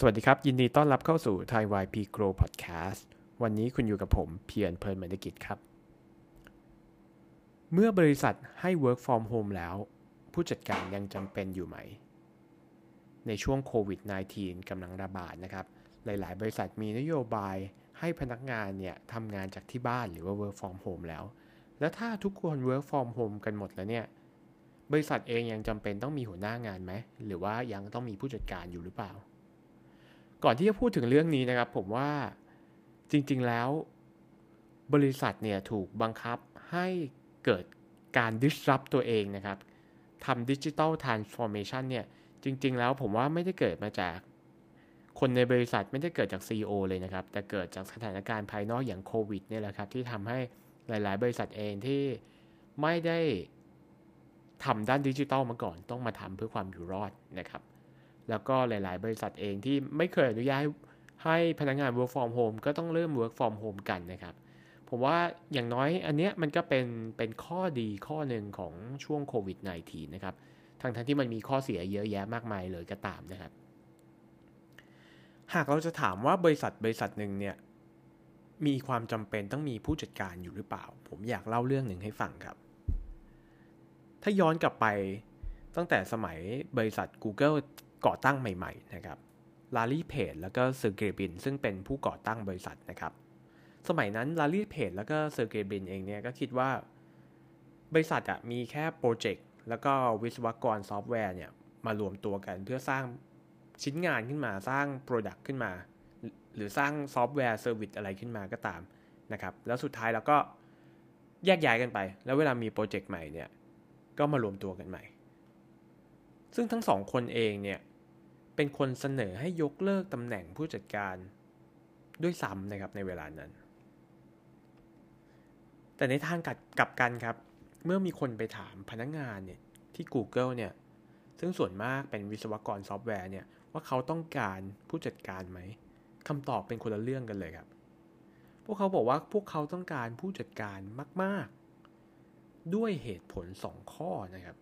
สวัสดีครับ ยินดีต้อนรับเข้าสู่ Thai YP Grow Podcast วันนี้คุณอยู่กับผมเพียรเพลินมรกิจครับ เมื่อบริษัทให้ work from home แล้ว ผู้จัดการยังจำเป็นอยู่ไหม ในช่วงโควิด -19 กำลังระบาดนะครับ หลาย ๆ บริษัทมีนโยบายให้พนักงานเนี่ยทำงานจากที่บ้านหรือว่า work from home แล้ว แล้วถ้าทุกคน work from home กันหมดแล้วเนี่ย บริษัทเองยังจำเป็นต้องมีหัวหน้างานไหม หรือว่ายังต้องมีผู้จัดการอยู่หรือเปล่า ก่อนที่จะพูดถึงเรื่องนี้นะครับ ผมว่าจริงๆแล้ว บริษัทเนี่ยถูกบังคับให้เกิดการ disrupt ตัวเองนะครับทำดิจิ t a ลทรานส์ฟอร์เมชันเนี่ยจริง ๆ แล้วผมว่าไม่ได้เกิดมาจากคนในบริษัทไม่ได้เกิดจาก CEO เลยนะครับ แต่เกิดจากสถานการณ์ภายนอกอย่างโควิดเนี่ยแหละครับ ที่ทำให้หลาย ๆ บริษัทเองที่ไม่ได้ทำด้านดิจิทัลมาก่อน ต้องมาทำเพื่อความอยู่รอดนะครับ แล้วก็หลาย ๆ บริษัทเองที่ไม่เคยอนุญาตให้พนักงาน work from home ก็ต้องเริ่ม work from home กันนะครับ ผมว่าอย่างน้อยอันเนี้ยมันก็เป็นเป็นข้อดีข้อหนึ่งของช่วงโควิด -19 นะครับทั้งทั้งที่มันมีข้อเสียเยอะแยะมากมายเลยก็ตามนะครับ หากเราจะถามว่าบริษัทบริษัทหนึ่งเนี่ยมีความจำเป็นต้องมีผู้จัดการอยู่หรือเปล่า ผมอยากเล่าเรื่องหนึ่งให้ฟังครับ ถ้าย้อนกลับไปตั้งแต่สมัยบริษัท Google ก่อตั้งใหม่ๆนะครับแลร์รีเพจแล้วก็เซอร์เกย์บริน ซึ่งเป็นผู้ก่อตั้งบริษัทนะครับ สมัยนั้นแลร์รีเพจแล้วก็เซอร์เกย์บรินเองเนี่ยก็คิดว่า บริษัทอะมีแค่โปรเจกต์แล้วก็วิศวกรซอฟต์แวร์เนี่ยมารวมตัวกันเพื่อสร้างชิ้นงานขึ้นมาสร้าง product ขึ้นมา หรือสร้างซอฟต์แวร์ service อะไรขึ้นมาก็ตามนะครับ แล้วสุดท้ายเราก็แยกย้ายกันไป แล้วเวลามีโปรเจกต์ใหม่เนี่ยก็มารวมตัวกันใหม่ ซึ่งทั้งสองคนเองเนี่ย เป็นคนเสนอให้ยกเลิกตำแหน่งผู้จัดการด้วยซ้ำนะครับในเวลานั้น แต่ในทางกลับกันครับ เมื่อมีคนไปถามพนักงานเนี่ยที่ Google เนี่ยซึ่งส่วนมากเป็นวิศวกรซอฟต์แวร์เนี่ยว่าเขาต้องการผู้จัดการไหมคำตอบเป็นคนละเรื่องกันเลยครับ พวกเขาบอกว่าพวกเขาต้องการผู้จัดการมาก ๆ ด้วยเหตุผล 2 ข้อนะครับ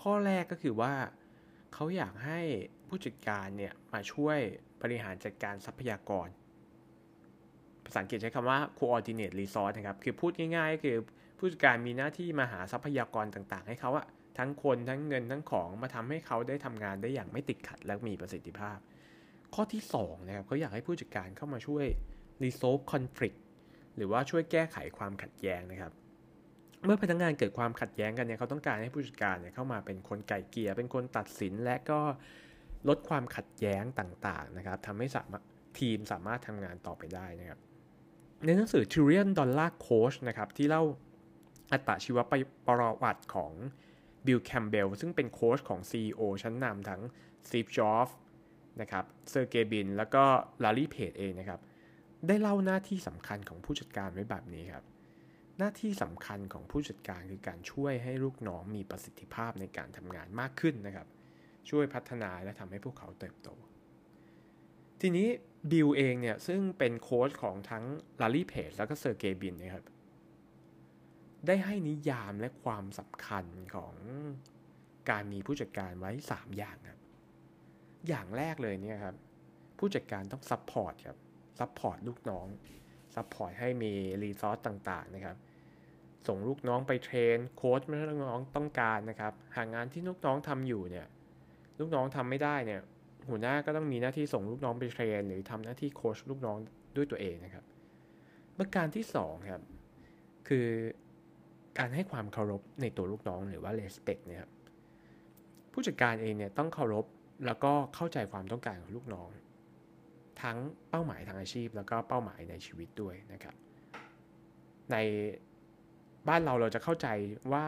ข้อแรกก็คือว่า เขาอยากให้ผู้จัดการเนี่ยมาช่วยบริหารจัดการทรัพยากร ภาษาอังกฤษใช้คำว่า coordinate resource นะครับ คือพูดง่ายๆ คือผู้จัดการมีหน้าที่มาหาทรัพยากรต่างๆ ให้เขาอะทั้งคนทั้งเงินทั้งของมาทำให้เขาได้ทำงานได้อย่างไม่ติดขัดและมีประสิทธิภาพ ข้อที่2นะครับเขาอยากให้ผู้จัดการเข้ามาช่วย resolve conflict หรือว่าช่วยแก้ไขความขัดแย้งนะครับ เมื่อพนักงานเกิดความขัดแย้งกันเนี่ยเขาต้องการให้ผู้จัดการเนี่ยเข้ามาเป็นคนไก่เกียร์เป็นคนตัดสินและก็ลดความขัดแย้งต่างๆนะครับทำให้สามารถทีมสามารถทำงานต่อไปได้นะครับ ในหนังสือ Trillion Dollar Coach นะครับที่เล่าอัตชีวประวัติของ Bill Campbell ซึ่งเป็นโค้ชของ CEO ชั้นนำทั้ง Steve Jobs นะครับ Sergey Brin แล้วก็ Larry Page เองนะครับ ได้เล่าหน้าที่สำคัญของผู้จัดการไว้แบบนี้ครับ หน้าที่สำคัญของผู้จัดการคือการช่วยให้ลูกน้องมีประสิทธิภาพในการทำงานมากขึ้นนะครับ ช่วยพัฒนาและทำให้พวกเขาเติบโต ทีนี้บิลเองเนี่ยซึ่งเป็นโค้ชของทั้ง Larry Page แล้วก็ Sergey Brin นะครับ ได้ให้นิยามและความสำคัญของการมีผู้จัดการไว้ 3 อย่างครับ อย่างแรกเลยเนี่ยครับ ผู้จัดการต้อง support ครับ support ลูกน้อง support ให้มี resource ต่างๆนะครับ ส่งลูกน้องไป train คอร์สไหนลูกน้องต้องการนะครับ หากงานที่ลูกน้องทำอยู่เนี่ย ลูกน้องทำไม่ได้เนี่ย หัวหน้าก็ต้องมีหน้าที่ส่งลูกน้องไปเทรน หรือทำหน้าที่โค้ชลูกน้องด้วยตัวเองนะครับ ประการที่2ครับ คือการให้ความเคารพในตัวลูกน้องหรือว่า respect เนี่ยครับ ผู้จัดการเองเนี่ยต้องเคารพแล้วก็เข้าใจความต้องการของลูกน้อง ทั้งเป้าหมายทางอาชีพ แล้วก็เป้าหมายในชีวิตด้วยนะครับ ในบ้านเราเราจะเข้าใจว่า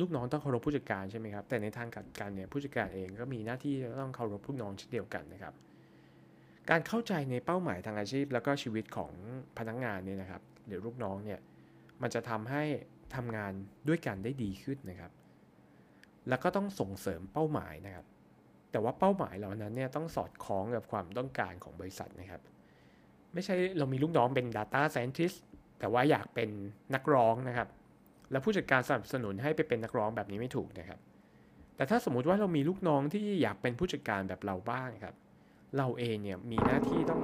ลูกน้องต้องเคารพผู้จัดการใช่ไหมครับ แต่ในทางการเนี่ยผู้จัดการเองก็มีหน้าที่ต้องเคารพลูกน้องเช่นเดียวกันนะครับ การเข้าใจในเป้าหมายทางอาชีพ แล้วก็ชีวิตของพนักงงานเนี่ยนะครับ หรือลูกน้องเนี่ยมันจะทำให้ทำงานด้วยกันได้ดีขึ้นนะครับ แล้วก็ต้องส่งเสริมเป้าหมายนะครับ แต่ว่าเป้าหมายเหล่านั้นเนี่ยต้องสอดคล้องกับความต้องการของบริษัทนะครับ ไม่ใช่เรามีลูกน้องเป็น Data Scientist แต่ว่าอยากเป็นนักร้องนะครับ แล้วผู้จัดการสนับสนุนให้ไปเป็นนักร้องแบบนี้ไม่ถูกนะครับ แต่ถ้าสมมุติว่าเรามีลูกน้องที่อยากเป็นผู้จัดการแบบเราบ้างครับ เราเองเนี่ยมีหน้าที่ต้อง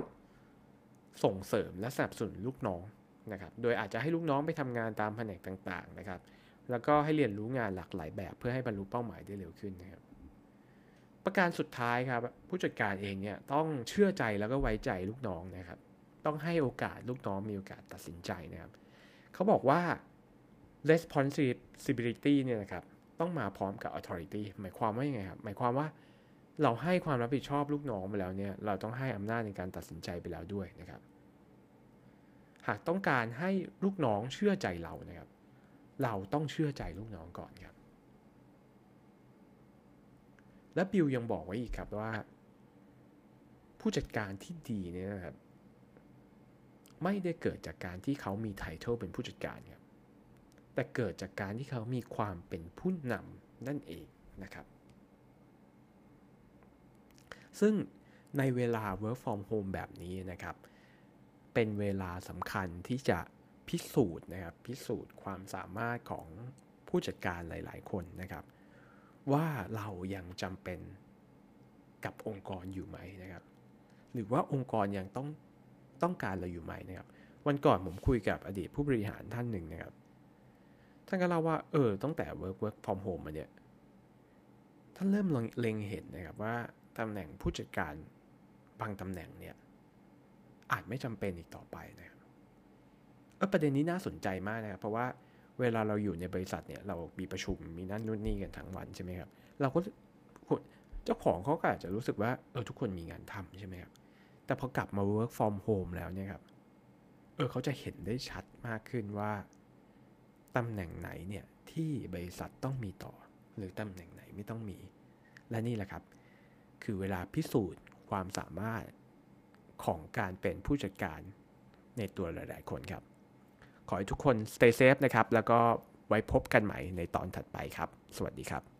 ส่งเสริมและสนับสนุนลูกน้องนะครับ โดยอาจจะให้ลูกน้องไปทำงานตามแผนกต่างๆนะครับ แล้วก็ให้เรียนรู้งานหลากหลายแบบเพื่อให้บรรลุเป้าหมายได้เร็วขึ้นนะครับ ประการสุดท้ายครับ ผู้จัดการเองเนี่ยต้องเชื่อใจแล้วก็ไว้ใจลูกน้องนะครับ ต้องให้โอกาสลูกน้องมีโอกาสตัดสินใจนะครับเขาบอกว่า responsibility เนี่ยนะครับต้องมาพร้อมกับ authority หมายความว่ายังไงครับหมายความว่าเราให้ความรับผิดชอบลูกน้องไปแล้วเนี่ยเราต้องให้อำนาจในการตัดสินใจไปแล้วด้วยนะครับ หากต้องการให้ลูกน้องเชื่อใจเรานะครับ เราต้องเชื่อใจลูกน้องก่อนครับ และบิลยังบอกไว้อีกครับว่า ผู้จัดการที่ดีเนี่ยนะครับไม่ได้เกิดจากการที่เขามีไททลเป็นผู้จัดการครับแต่เกิดจากการที่เขามีความเป็นผู้นำนั่นเองนะครับ ซึ่งในเวลา work from home แบบนี้นะครับ เป็นเวลาสำคัญที่จะพิสูจน์นะครับ พิสูจน์ความสามารถของผู้จัดการหลาย ๆ คนนะครับ ว่าเรายังจำเป็นกับองค์กรอยู่ไหมนะครับ หรือว่าองค์กรยังต้องต้องการเราอยู่ไหมนะครับ วันก่อนผมคุยกับอดีตผู้บริหารท่านหนึ่งนะครับ ท่านก็เล่าว่าเออตั้งแต่ work work from home มาเนี่ยท่านเริ่มเล็งเห็นนะครับว่าตำแหน่งผู้จัดการบางตำแหน่งเนี่ยอาจไม่จำเป็นอีกต่อไปนะครับเออประเด็นนี้น่าสนใจมากนะครับ เพราะว่า เวลาเราอยู่ในบริษัทเนี่ยเรามีประชุมมีนั่นนู่นนี่กันทั้งวันใช่ไหมครับเราก็เจ้าของเขาก็อาจจะรู้สึกว่าเออทุกคนมีงานทำใช่ไหมครับแต่พอกลับมา work from home แล้วเนี่ยครับเออเขาจะเห็นได้ชัดมากขึ้นว่าตำแหน่งไหนเนี่ยที่บริษัทต้องมีต่อ หรือตำแหน่งไหนไม่ต้องมี และนี่แหละครับ คือเวลาพิสูจน์ความสามารถของการเป็นผู้จัดการในตัวหลาย ๆ คนครับ ขอให้ทุกคน stay safe นะครับ แล้วก็ไว้พบกันใหม่ในตอนถัดไปครับ สวัสดีครับ